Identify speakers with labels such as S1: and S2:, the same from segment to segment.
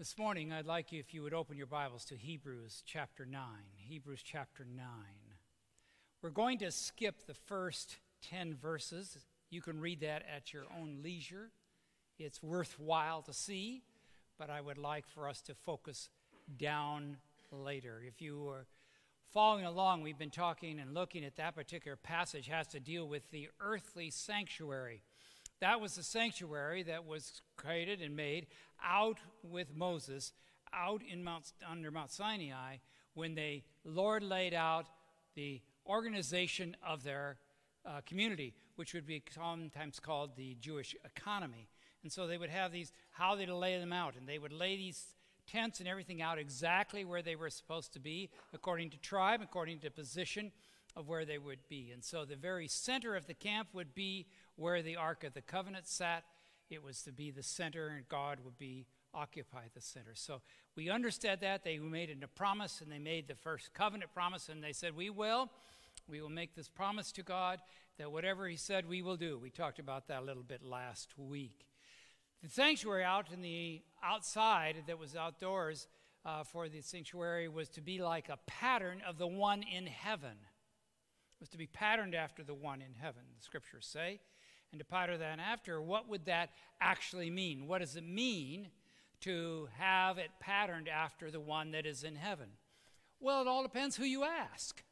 S1: This morning, I'd like you, if you would open your Bibles to Hebrews chapter 9. Hebrews chapter 9. We're going to skip the first 10 verses. You can read that at your own leisure. It's worthwhile to see, but I would like for us to focus down later. If you are following along, we've been talking and looking at that particular passage has to deal with the earthly sanctuary. That was the sanctuary that was created and made out with Moses out in Mount, under Mount Sinai when the Lord laid out the organization of their uh, community, which would be sometimes called the Jewish economy. And so they would have these, how they lay them out, and they would lay these tents and everything out exactly where they were supposed to be, according to tribe, according to position of where they would be. And so the very center of the camp would be where the Ark of the Covenant sat. It was to be the center, and God would be occupy the center. So we understood that. They made a promise, and they made the first covenant promise, and they said, We will. We will make this promise to God that whatever He said, we will do. We talked about that a little bit last week. The sanctuary out in the outside that was outdoors uh, for the sanctuary was to be like a pattern of the one in heaven. Was to be patterned after the one in heaven, the scriptures say and to pattern that after, what would that actually mean? What does it mean to have it patterned after the one that is in heaven? Well, it all depends who you ask.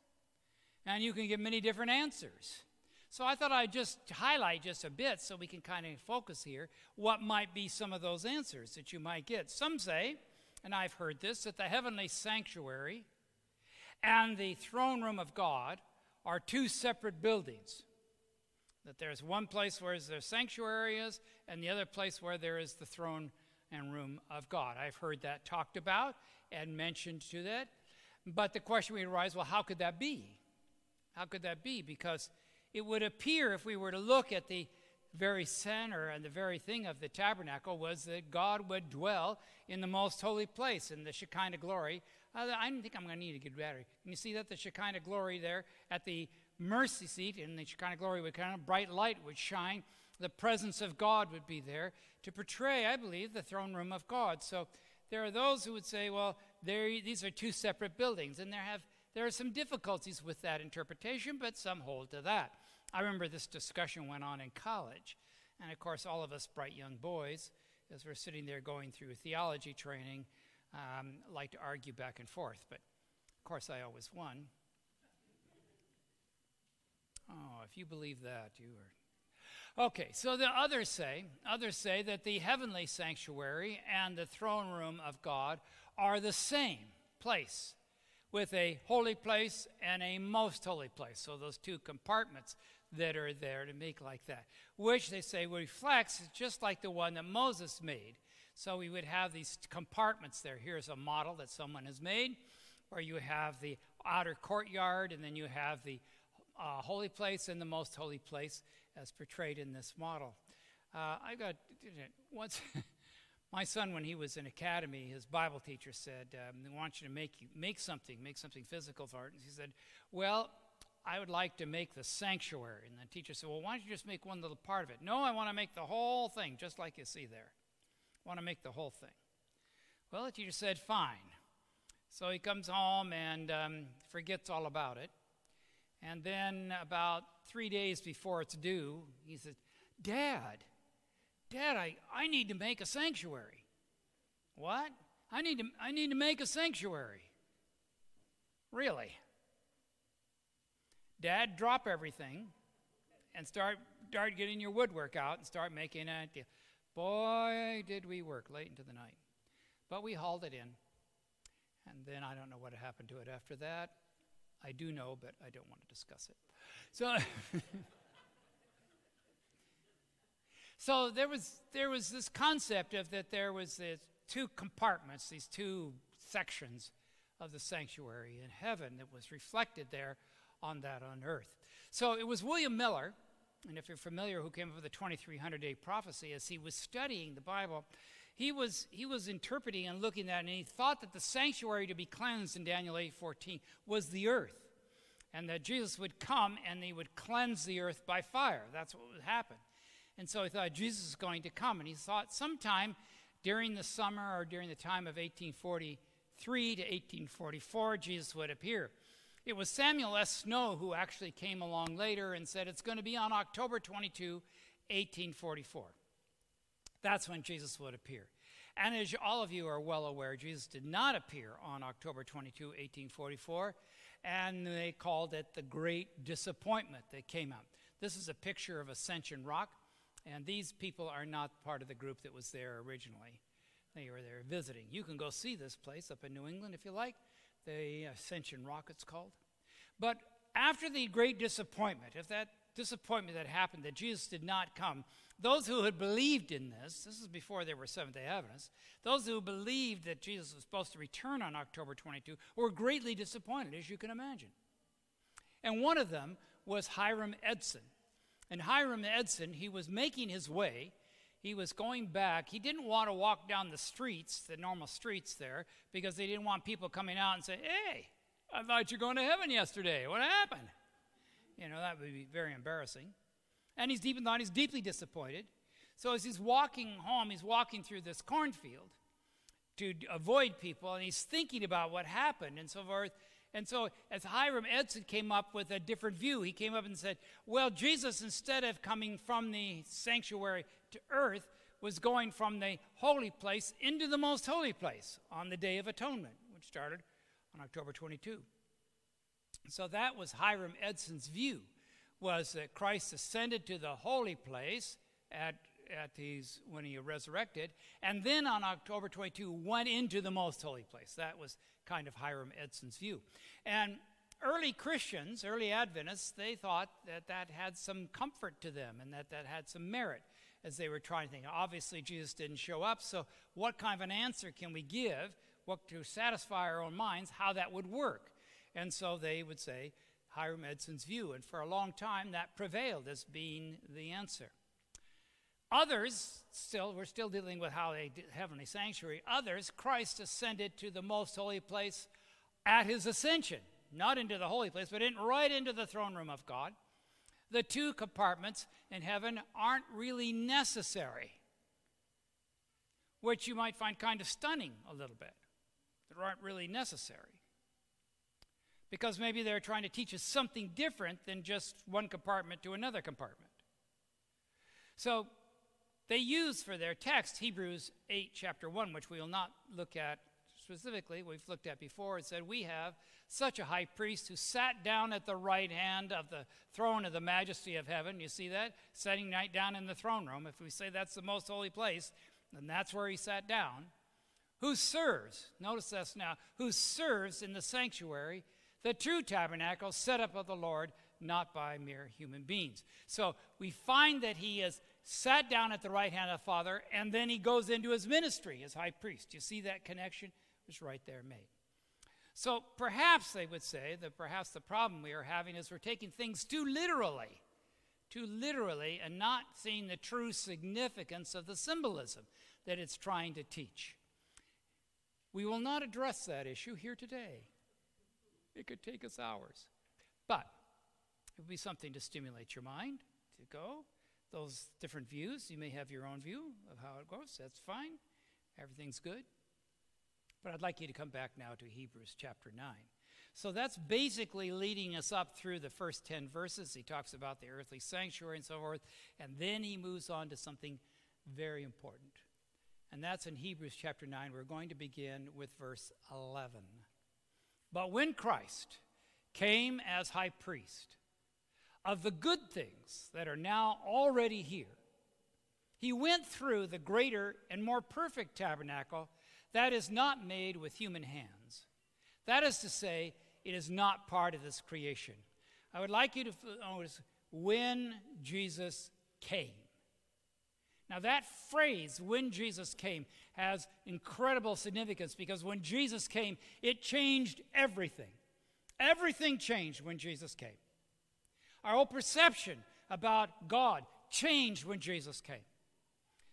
S1: And you can get many different answers. So I thought I'd just highlight just a bit so we can kind of focus here what might be some of those answers that you might get. Some say, and I've heard this, that the heavenly sanctuary and the throne room of God are two separate buildings. That there's one place where the sanctuary is, and the other place where there is the throne and room of God. I've heard that talked about and mentioned to that. But the question would arise well, how could that be? How could that be? Because it would appear, if we were to look at the very center and the very thing of the tabernacle, was that God would dwell in the most holy place, in the Shekinah glory. Uh, I think I'm going to need a good battery. You see that? The Shekinah glory there at the mercy seat, and the Shekinah glory would kind of bright light would shine. The presence of God would be there to portray, I believe, the throne room of God. So there are those who would say, well, these are two separate buildings, and there have there are some difficulties with that interpretation, but some hold to that. I remember this discussion went on in college, and of course, all of us bright young boys, as we're sitting there going through theology training, um, like to argue back and forth. But of course, I always won. Oh, if you believe that, you are. Okay, so the others say, others say that the heavenly sanctuary and the throne room of God are the same place with a holy place and a most holy place. So those two compartments that are there to make like that, which they say reflects just like the one that Moses made. So we would have these compartments there. Here's a model that someone has made, where you have the outer courtyard, and then you have the uh, holy place and the most holy place as portrayed in this model. Uh, I got once. my son, when he was in academy, his Bible teacher said, um, "They want you to make you make something, make something physical for it." And he said, "Well, I would like to make the sanctuary." And the teacher said, "Well, why don't you just make one little part of it?" No, I want to make the whole thing, just like you see there. Want to make the whole thing. Well, the teacher said, "Fine." So he comes home and um, forgets all about it. And then, about three days before it's due, he says, Dad, Dad, I, I need to make a sanctuary. What? I need to, I need to make a sanctuary. Really? Dad, drop everything and start, start getting your woodwork out and start making it. Boy, did we work late into the night. But we hauled it in. And then I don't know what happened to it after that. I do know, but I don't want to discuss it. So, so there was there was this concept of that there was the two compartments, these two sections of the sanctuary in heaven that was reflected there on that on earth. So it was William Miller, and if you're familiar, who came up with the 2300 day prophecy, as he was studying the Bible, he was, he was interpreting and looking at it, and he thought that the sanctuary to be cleansed in Daniel 8:14 was the earth. And that Jesus would come and he would cleanse the earth by fire. That's what would happen. And so he thought Jesus is going to come. And he thought sometime during the summer or during the time of 1843 to 1844, Jesus would appear. It was Samuel S. Snow who actually came along later and said it's going to be on October 22, 1844. That's when Jesus would appear. And as all of you are well aware, Jesus did not appear on October 22, 1844, and they called it the Great Disappointment that came out. This is a picture of Ascension Rock, and these people are not part of the group that was there originally. They were there visiting. You can go see this place up in New England if you like, the Ascension Rock it's called. But after the Great Disappointment, if that disappointment that happened that Jesus did not come, those who had believed in this, this is before there were Seventh day Adventists, those who believed that Jesus was supposed to return on October 22 were greatly disappointed, as you can imagine. And one of them was Hiram Edson. And Hiram Edson, he was making his way. He was going back. He didn't want to walk down the streets, the normal streets there, because they didn't want people coming out and say, Hey, I thought you were going to heaven yesterday. What happened? You know, that would be very embarrassing. And he's deep in thought, he's deeply disappointed. So as he's walking home, he's walking through this cornfield to avoid people, and he's thinking about what happened and so forth. And so, as Hiram Edson came up with a different view, he came up and said, Well, Jesus, instead of coming from the sanctuary to earth, was going from the holy place into the most holy place on the Day of Atonement, which started on October 22. So that was Hiram Edson's view was that Christ ascended to the holy place at, at his, when he resurrected, and then on October 22 went into the most holy place. That was kind of Hiram Edson's view. And early Christians, early Adventists, they thought that that had some comfort to them and that that had some merit as they were trying to think. Obviously, Jesus didn't show up, so what kind of an answer can we give? What to satisfy our own minds, how that would work. And so they would say, Hiram Edson's view, and for a long time that prevailed as being the answer. Others, still, we're still dealing with how they heavenly sanctuary. Others, Christ ascended to the most holy place at his ascension, not into the holy place, but in, right into the throne room of God. The two compartments in heaven aren't really necessary, which you might find kind of stunning a little bit. They aren't really necessary because maybe they're trying to teach us something different than just one compartment to another compartment. So they use for their text Hebrews 8, chapter 1, which we will not look at specifically, we've looked at before. It said, We have such a high priest who sat down at the right hand of the throne of the majesty of heaven. You see that? Sitting right down in the throne room. If we say that's the most holy place, then that's where he sat down. Who serves, notice this now, who serves in the sanctuary the true tabernacle set up of the Lord, not by mere human beings. So we find that he has sat down at the right hand of the Father, and then he goes into his ministry as high priest. You see that connection? It's right there made. So perhaps they would say that perhaps the problem we are having is we're taking things too literally, too literally, and not seeing the true significance of the symbolism that it's trying to teach. We will not address that issue here today. It could take us hours. But it would be something to stimulate your mind to go. Those different views, you may have your own view of how it goes. That's fine. Everything's good. But I'd like you to come back now to Hebrews chapter 9. So that's basically leading us up through the first 10 verses. He talks about the earthly sanctuary and so forth. And then he moves on to something very important. And that's in Hebrews chapter 9. We're going to begin with verse 11. But when Christ came as high priest of the good things that are now already here, he went through the greater and more perfect tabernacle that is not made with human hands. That is to say, it is not part of this creation. I would like you to uh, notice when Jesus came. Now, that phrase, when Jesus came, has incredible significance because when Jesus came, it changed everything. Everything changed when Jesus came. Our whole perception about God changed when Jesus came.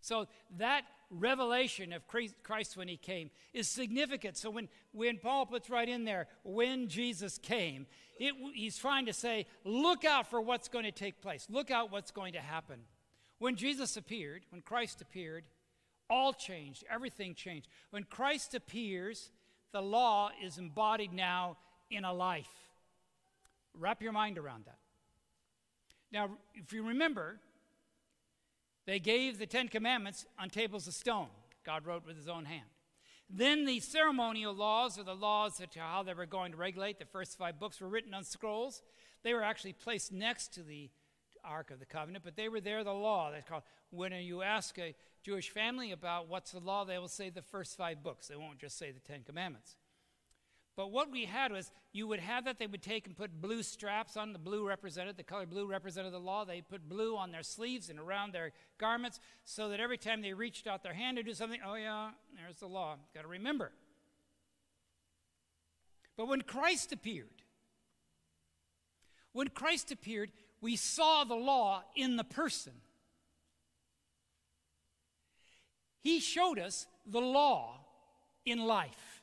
S1: So, that revelation of Christ when he came is significant. So, when, when Paul puts right in there, when Jesus came, it, he's trying to say, look out for what's going to take place, look out what's going to happen. When Jesus appeared, when Christ appeared, All changed. Everything changed. When Christ appears, the law is embodied now in a life. Wrap your mind around that. Now, if you remember, they gave the Ten Commandments on tables of stone, God wrote with his own hand. Then the ceremonial laws, or the laws of how they were going to regulate, the first five books were written on scrolls. They were actually placed next to the Ark of the Covenant, but they were there, the law. That's called, when you ask a Jewish family about what's the law, they will say the first five books. They won't just say the Ten Commandments. But what we had was you would have that they would take and put blue straps on. The blue represented, the color blue represented the law. They put blue on their sleeves and around their garments so that every time they reached out their hand to do something, oh yeah, there's the law. Got to remember. But when Christ appeared, when Christ appeared, we saw the law in the person. He showed us the law in life.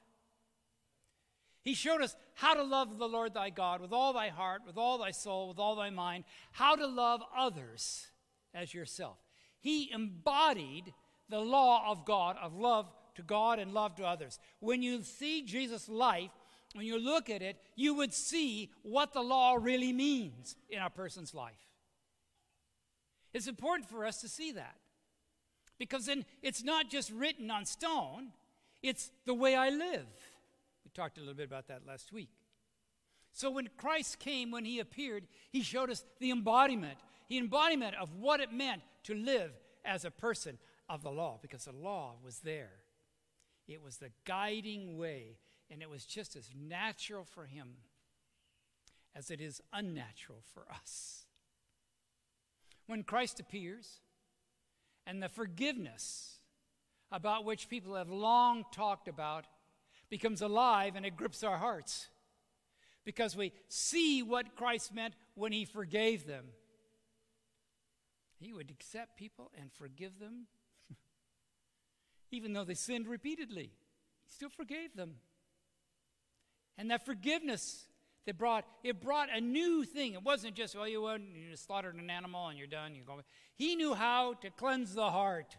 S1: He showed us how to love the Lord thy God with all thy heart, with all thy soul, with all thy mind, how to love others as yourself. He embodied the law of God, of love to God and love to others. When you see Jesus' life, when you look at it, you would see what the law really means in a person's life. It's important for us to see that. Because then it's not just written on stone, it's the way I live talked a little bit about that last week. So when Christ came, when he appeared, he showed us the embodiment, the embodiment of what it meant to live as a person of the law, because the law was there. It was the guiding way, and it was just as natural for him as it is unnatural for us. When Christ appears, and the forgiveness about which people have long talked about becomes alive and it grips our hearts because we see what Christ meant when he forgave them. He would accept people and forgive them, even though they sinned repeatedly. He still forgave them. And that forgiveness that brought it brought a new thing. It wasn't just, well, you went, you slaughtered an animal and you're done. You go. He knew how to cleanse the heart.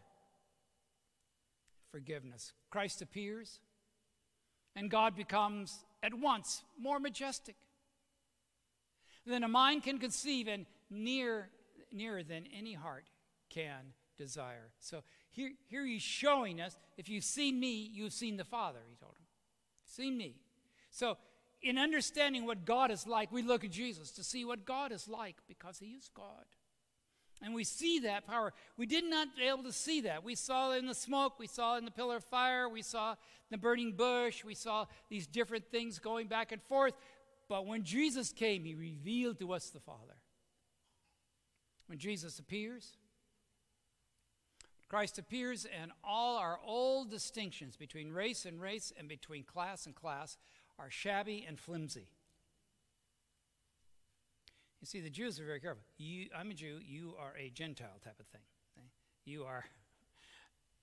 S1: Forgiveness. Christ appears and God becomes at once more majestic than a mind can conceive and near, nearer than any heart can desire. So here, here he's showing us if you've seen me, you've seen the Father, he told him. Seen me. So in understanding what God is like, we look at Jesus to see what God is like because he is God. And we see that power. We did not be able to see that. We saw it in the smoke, we saw it in the pillar of fire, we saw the burning bush, we saw these different things going back and forth. But when Jesus came, he revealed to us the Father. When Jesus appears, Christ appears, and all our old distinctions between race and race and between class and class are shabby and flimsy. You see, the Jews are very careful. You, I'm a Jew, you are a Gentile type of thing. Okay? You are,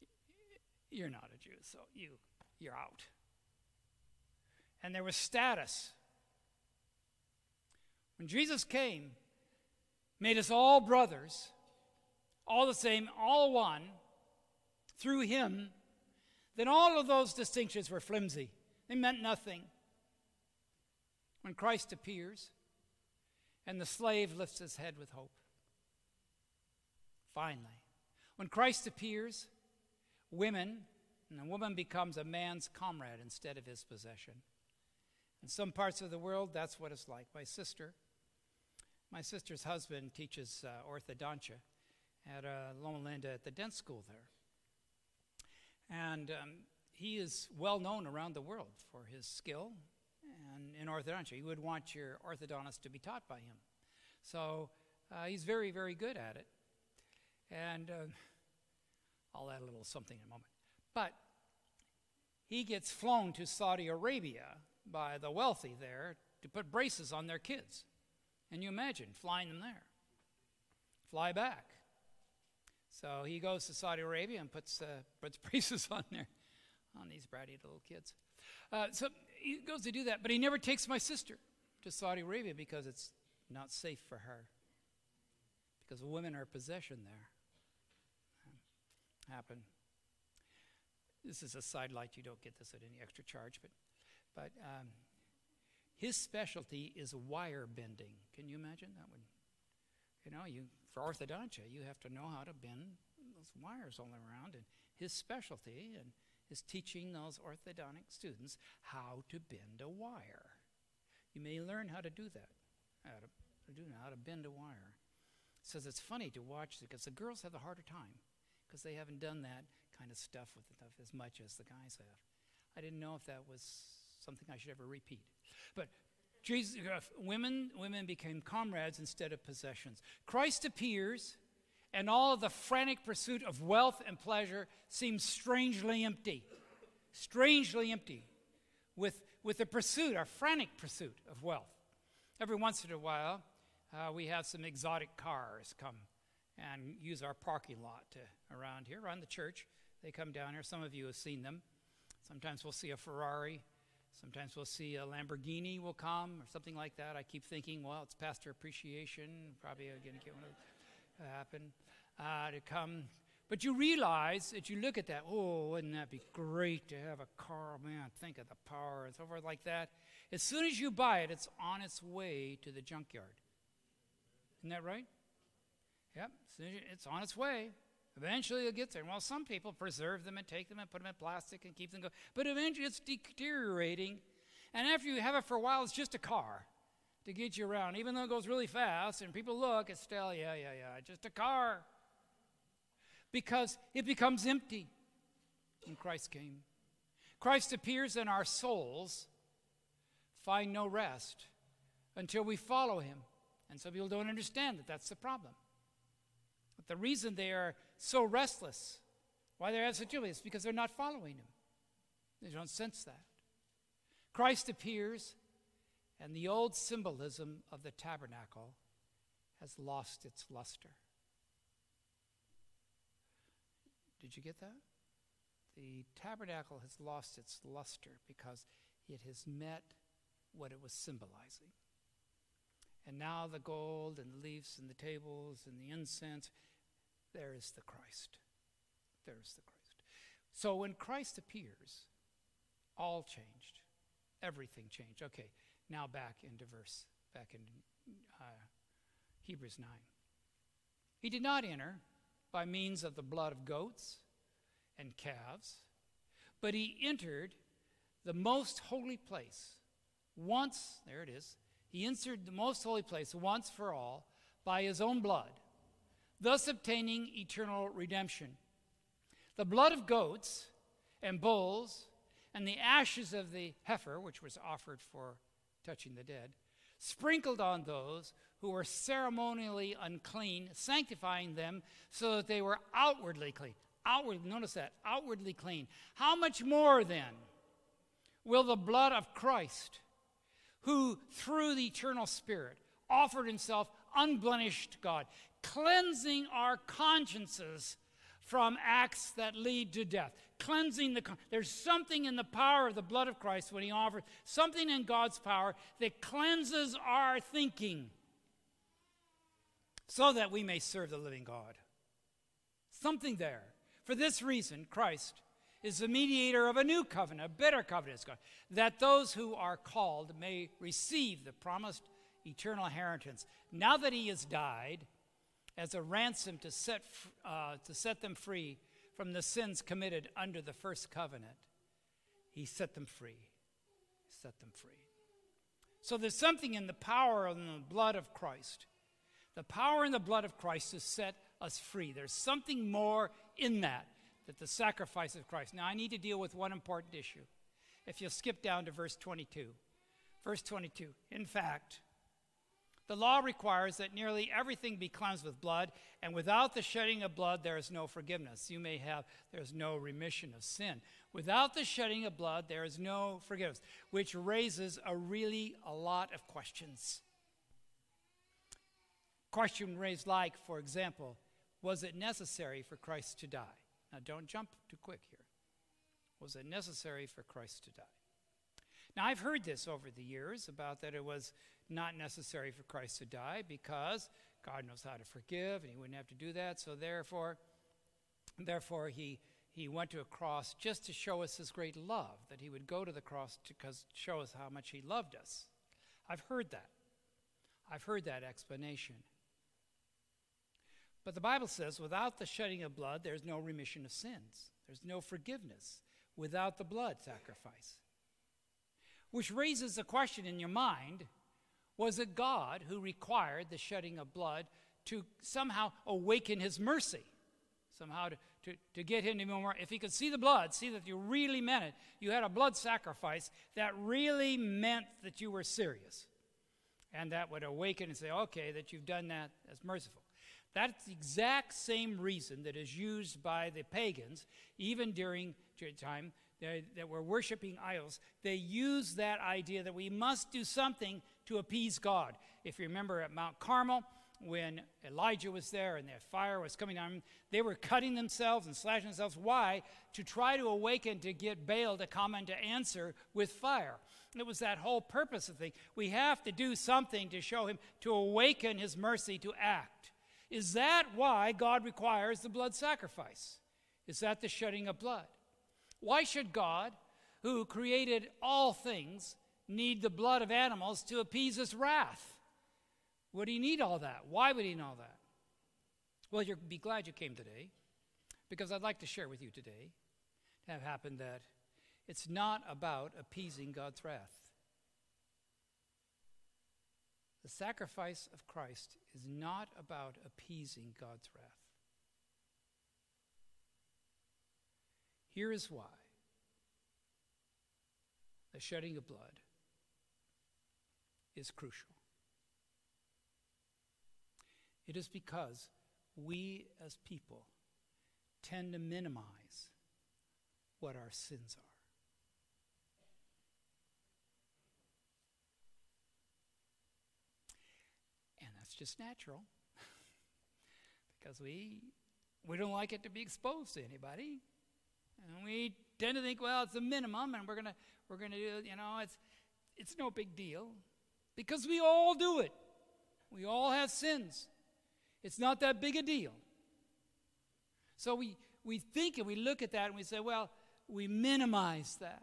S1: you're not a Jew, so you, you're out. And there was status. When Jesus came, made us all brothers, all the same, all one, through him, then all of those distinctions were flimsy. They meant nothing. When Christ appears, and the slave lifts his head with hope. Finally, when Christ appears, women, and a woman becomes a man's comrade instead of his possession. In some parts of the world, that's what it's like. My sister, my sister's husband teaches uh, orthodontia at uh, Loma Linda at the dent school there. And um, he is well known around the world for his skill and in orthodontia. You would want your orthodontist to be taught by him. So uh, he's very, very good at it. And uh, I'll add a little something in a moment. But he gets flown to Saudi Arabia by the wealthy there to put braces on their kids. And you imagine flying them there, fly back. So he goes to Saudi Arabia and puts, uh, puts braces on there on these bratty little kids. Uh, so he goes to do that, but he never takes my sister to Saudi Arabia because it's not safe for her. Because women are possession there. Happen. this is a sidelight. You don't get this at any extra charge, but, but um, his specialty is wire bending. Can you imagine that one? You know, you for orthodontia, you have to know how to bend those wires all around, and his specialty and is teaching those orthodontic students how to bend a wire. You may learn how to do that, how to, do how to bend a wire. Says it's funny to watch because the girls have a harder time because they haven't done that kind of stuff with stuff as much as the guys have. I didn't know if that was something I should ever repeat. But Jesus, uh, women, women became comrades instead of possessions. Christ appears, and all the frantic pursuit of wealth and pleasure seems strangely empty. Strangely empty. With, with the pursuit, our frantic pursuit of wealth. Every once in a while, uh, we have some exotic cars come and use our parking lot to, around here, around the church. They come down here. Some of you have seen them. Sometimes we'll see a Ferrari. Sometimes we'll see a Lamborghini will come or something like that. I keep thinking, well, it's pastor appreciation. Probably going to get one of happen uh, to come. But you realize that you look at that, oh, wouldn't that be great to have a car? Man, think of the power and so forth like that. As soon as you buy it, it's on its way to the junkyard. Isn't that right? Yep, it's on its way. Eventually it gets there. Well, some people preserve them and take them and put them in plastic and keep them going. But eventually it's deteriorating. And after you have it for a while, it's just a car to get you around. Even though it goes really fast and people look, it's still, yeah, yeah, yeah, just a car. Because it becomes empty. when Christ came. Christ appears in our souls, find no rest until we follow him. And some people don't understand that that's the problem. But the reason they are so restless, why they're so jubilant, is because they're not following him. They don't sense that. Christ appears, and the old symbolism of the tabernacle has lost its luster. Did you get that? The tabernacle has lost its luster because it has met what it was symbolizing. And now the gold and the leaves and the tables and the incense, there is the Christ. There is the Christ. So when Christ appears, all changed. Everything changed. Okay, now back into verse, back in uh, Hebrews 9. He did not enter by means of the blood of goats and calves, but he entered the most holy place once, there it is, he entered the most holy place once for all by his own blood, thus obtaining eternal redemption. The blood of goats and bulls and the ashes of the heifer, which was offered for touching the dead, sprinkled on those who were ceremonially unclean, sanctifying them so that they were outwardly clean. Outward, notice that, outwardly clean. How much more then will the blood of Christ? who, through the eternal Spirit, offered himself unblemished God, cleansing our consciences from acts that lead to death. Cleansing the. There's something in the power of the blood of Christ when he offers, something in God's power that cleanses our thinking so that we may serve the living God. Something there. For this reason, Christ is the mediator of a new covenant, a better covenant, God, that those who are called may receive the promised eternal inheritance. Now that he has died as a ransom to set, uh, to set them free from the sins committed under the first covenant, he set them free. He set them free. So there's something in the power of the blood of Christ. The power in the blood of Christ to set us free. There's something more in that that the sacrifice of Christ. Now, I need to deal with one important issue. If you'll skip down to verse 22. Verse 22. In fact, the law requires that nearly everything be cleansed with blood, and without the shedding of blood, there is no forgiveness. You may have, there's no remission of sin. Without the shedding of blood, there is no forgiveness, which raises a really a lot of questions. Question raised like, for example, was it necessary for Christ to die? Now, don't jump too quick here. Was it necessary for Christ to die? Now, I've heard this over the years about that it was not necessary for Christ to die because God knows how to forgive and he wouldn't have to do that. So, therefore, therefore he, he went to a cross just to show us his great love, that he would go to the cross to show us how much he loved us. I've heard that. I've heard that explanation. But the Bible says without the shedding of blood, there's no remission of sins, there's no forgiveness without the blood sacrifice. Which raises a question in your mind was it God who required the shedding of blood to somehow awaken his mercy? Somehow to, to, to get him to be more. If he could see the blood, see that you really meant it, you had a blood sacrifice that really meant that you were serious. And that would awaken and say, okay, that you've done that that's merciful. That's the exact same reason that is used by the pagans, even during time that were worshiping idols. They use that idea that we must do something to appease God. If you remember at Mount Carmel, when Elijah was there and the fire was coming down, they were cutting themselves and slashing themselves. Why? To try to awaken, to get Baal to come and to answer with fire. It was that whole purpose of the thing. We have to do something to show him, to awaken his mercy to act. Is that why God requires the blood sacrifice? Is that the shedding of blood? Why should God, who created all things, need the blood of animals to appease his wrath? Would he need all that? Why would he need all that? Well, you'll be glad you came today because I'd like to share with you today to have happened that it's not about appeasing God's wrath. The sacrifice of Christ is not about appeasing God's wrath. Here is why the shedding of blood is crucial. It is because we as people tend to minimize what our sins are. And that's just natural because we we don't like it to be exposed to anybody. And we tend to think, well, it's a minimum and we're to we're to do, you know, it's it's no big deal because we all do it. We all have sins. It's not that big a deal. So we, we think and we look at that and we say, well, we minimize that.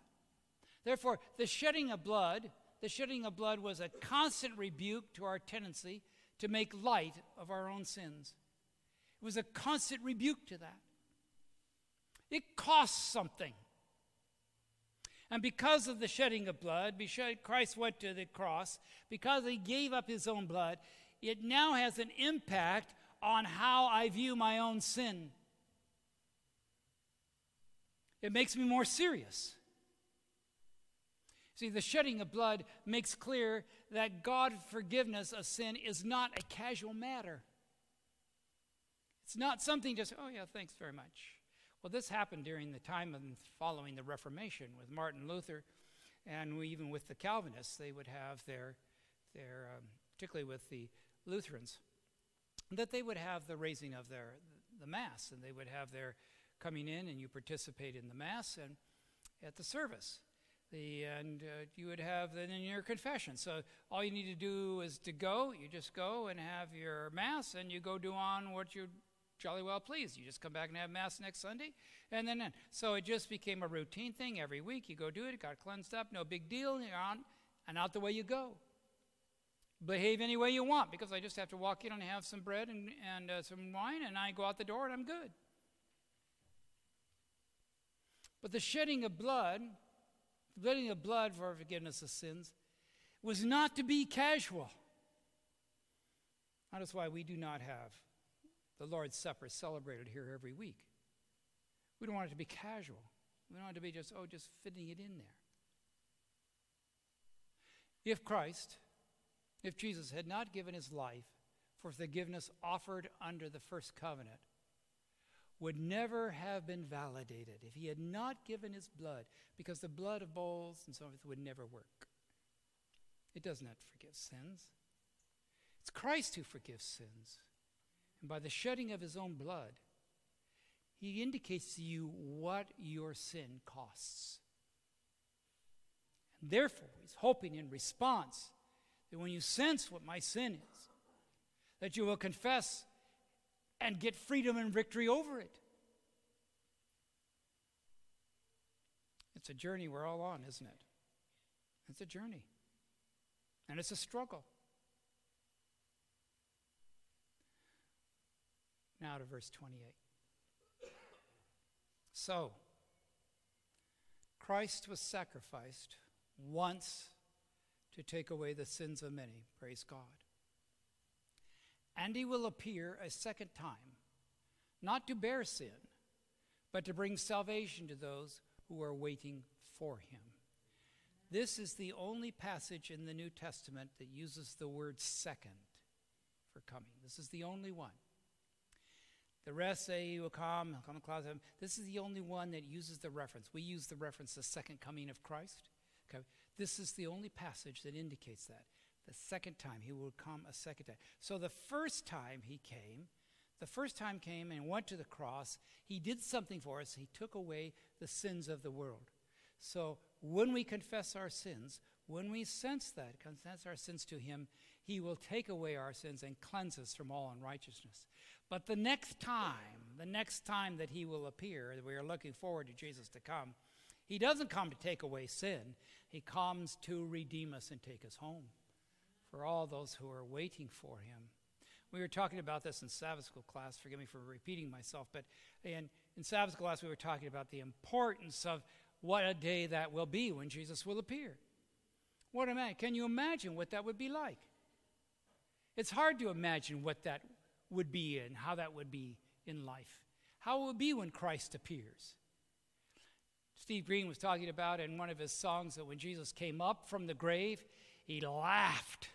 S1: Therefore, the shedding of blood, the shedding of blood was a constant rebuke to our tendency to make light of our own sins. It was a constant rebuke to that. It costs something. And because of the shedding of blood, Christ went to the cross, because he gave up his own blood, it now has an impact on how I view my own sin. It makes me more serious. See, the shedding of blood makes clear that God's forgiveness of sin is not a casual matter. It's not something just, oh, yeah, thanks very much. Well, this happened during the time of following the Reformation with Martin Luther, and we, even with the Calvinists, they would have their, their um, particularly with the Lutherans, that they would have the raising of their the mass, and they would have their coming in, and you participate in the mass and at the service. The, and uh, you would have then in your confession. So all you need to do is to go. You just go and have your mass, and you go do on what you jolly well please. You just come back and have mass next Sunday, and then, so it just became a routine thing every week. You go do it. It got cleansed up. No big deal. You're on, and out the way you go behave any way you want because I just have to walk in and have some bread and, and uh, some wine, and I go out the door and I'm good. But the shedding of blood, the bleeding of blood for forgiveness of sins, was not to be casual. That is why we do not have the Lord's Supper celebrated here every week. We don't want it to be casual. We don't want it to be just, oh, just fitting it in there. If Christ if Jesus had not given his life for forgiveness offered under the first covenant, would never have been validated if he had not given his blood, because the blood of bulls and so forth would never work. It does not forgive sins. It's Christ who forgives sins. And by the shedding of his own blood, he indicates to you what your sin costs. And therefore, he's hoping in response that when you sense what my sin is, that you will confess and get freedom and victory over it. It's a journey we're all on, isn't it? It's a journey. And it's a struggle. Now to verse 28. So, Christ was sacrificed once to take away the sins of many. Praise God. And he will appear a second time, not to bear sin, but to bring salvation to those who are waiting for him. This is the only passage in the New Testament that uses the word second for coming. This is the only one. The rest say he will come, come in clouds. This is the only one that uses the reference. We use the reference, the second coming of Christ. Okay. This is the only passage that indicates that. The second time, he will come a second time. So the first time he came, the first time came and went to the cross, he did something for us. He took away the sins of the world. So when we confess our sins, when we sense that, confess our sins to him, he will take away our sins and cleanse us from all unrighteousness. But the next time, the next time that he will appear, we are looking forward to Jesus to come, he doesn't come to take away sin. He comes to redeem us and take us home for all those who are waiting for him. We were talking about this in Sabbath school class. Forgive me for repeating myself, but in, in Sabbath school class, we were talking about the importance of what a day that will be when Jesus will appear. What am I? Can you imagine what that would be like? It's hard to imagine what that would be and how that would be in life. How it would be when Christ appears. Steve Green was talking about in one of his songs that when Jesus came up from the grave, he laughed.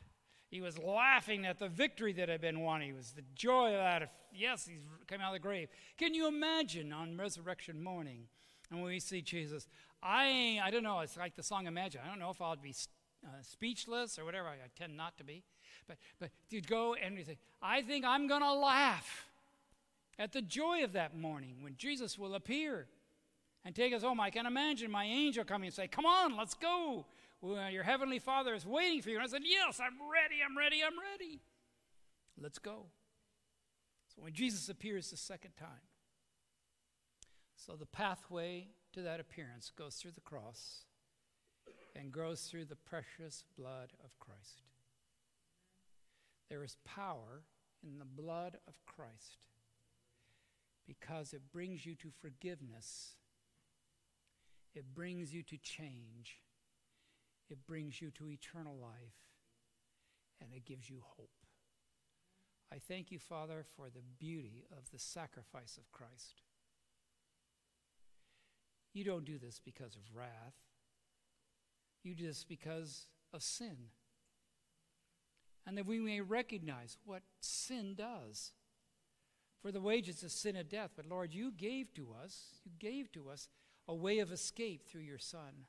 S1: He was laughing at the victory that had been won. He was the joy of that. Yes, he's come out of the grave. Can you imagine on resurrection morning, and when we see Jesus, I I don't know. It's like the song Imagine. I don't know if I'll be uh, speechless or whatever. I, I tend not to be. But, but you'd go and you say, I think I'm going to laugh at the joy of that morning when Jesus will appear and take us home. I can imagine my angel coming and say, Come on, let's go. Well, your heavenly Father is waiting for you. And I said, Yes, I'm ready, I'm ready, I'm ready. Let's go. So when Jesus appears the second time, so the pathway to that appearance goes through the cross and goes through the precious blood of Christ. There is power in the blood of Christ because it brings you to forgiveness, it brings you to change, it brings you to eternal life, and it gives you hope. I thank you, Father, for the beauty of the sacrifice of Christ. You don't do this because of wrath. You do this because of sin and that we may recognize what sin does. For the wages of sin is death, but Lord, you gave to us, you gave to us a way of escape through your Son.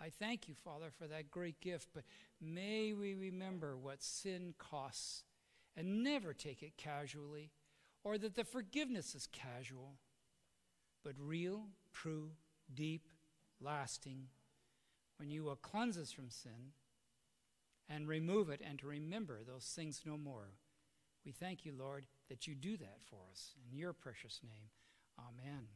S1: I thank you, Father, for that great gift, but may we remember what sin costs and never take it casually, or that the forgiveness is casual, but real, true, deep, lasting, when you will cleanse us from sin and remove it and to remember those things no more. We thank you, Lord, that you do that for us. In your precious name, amen.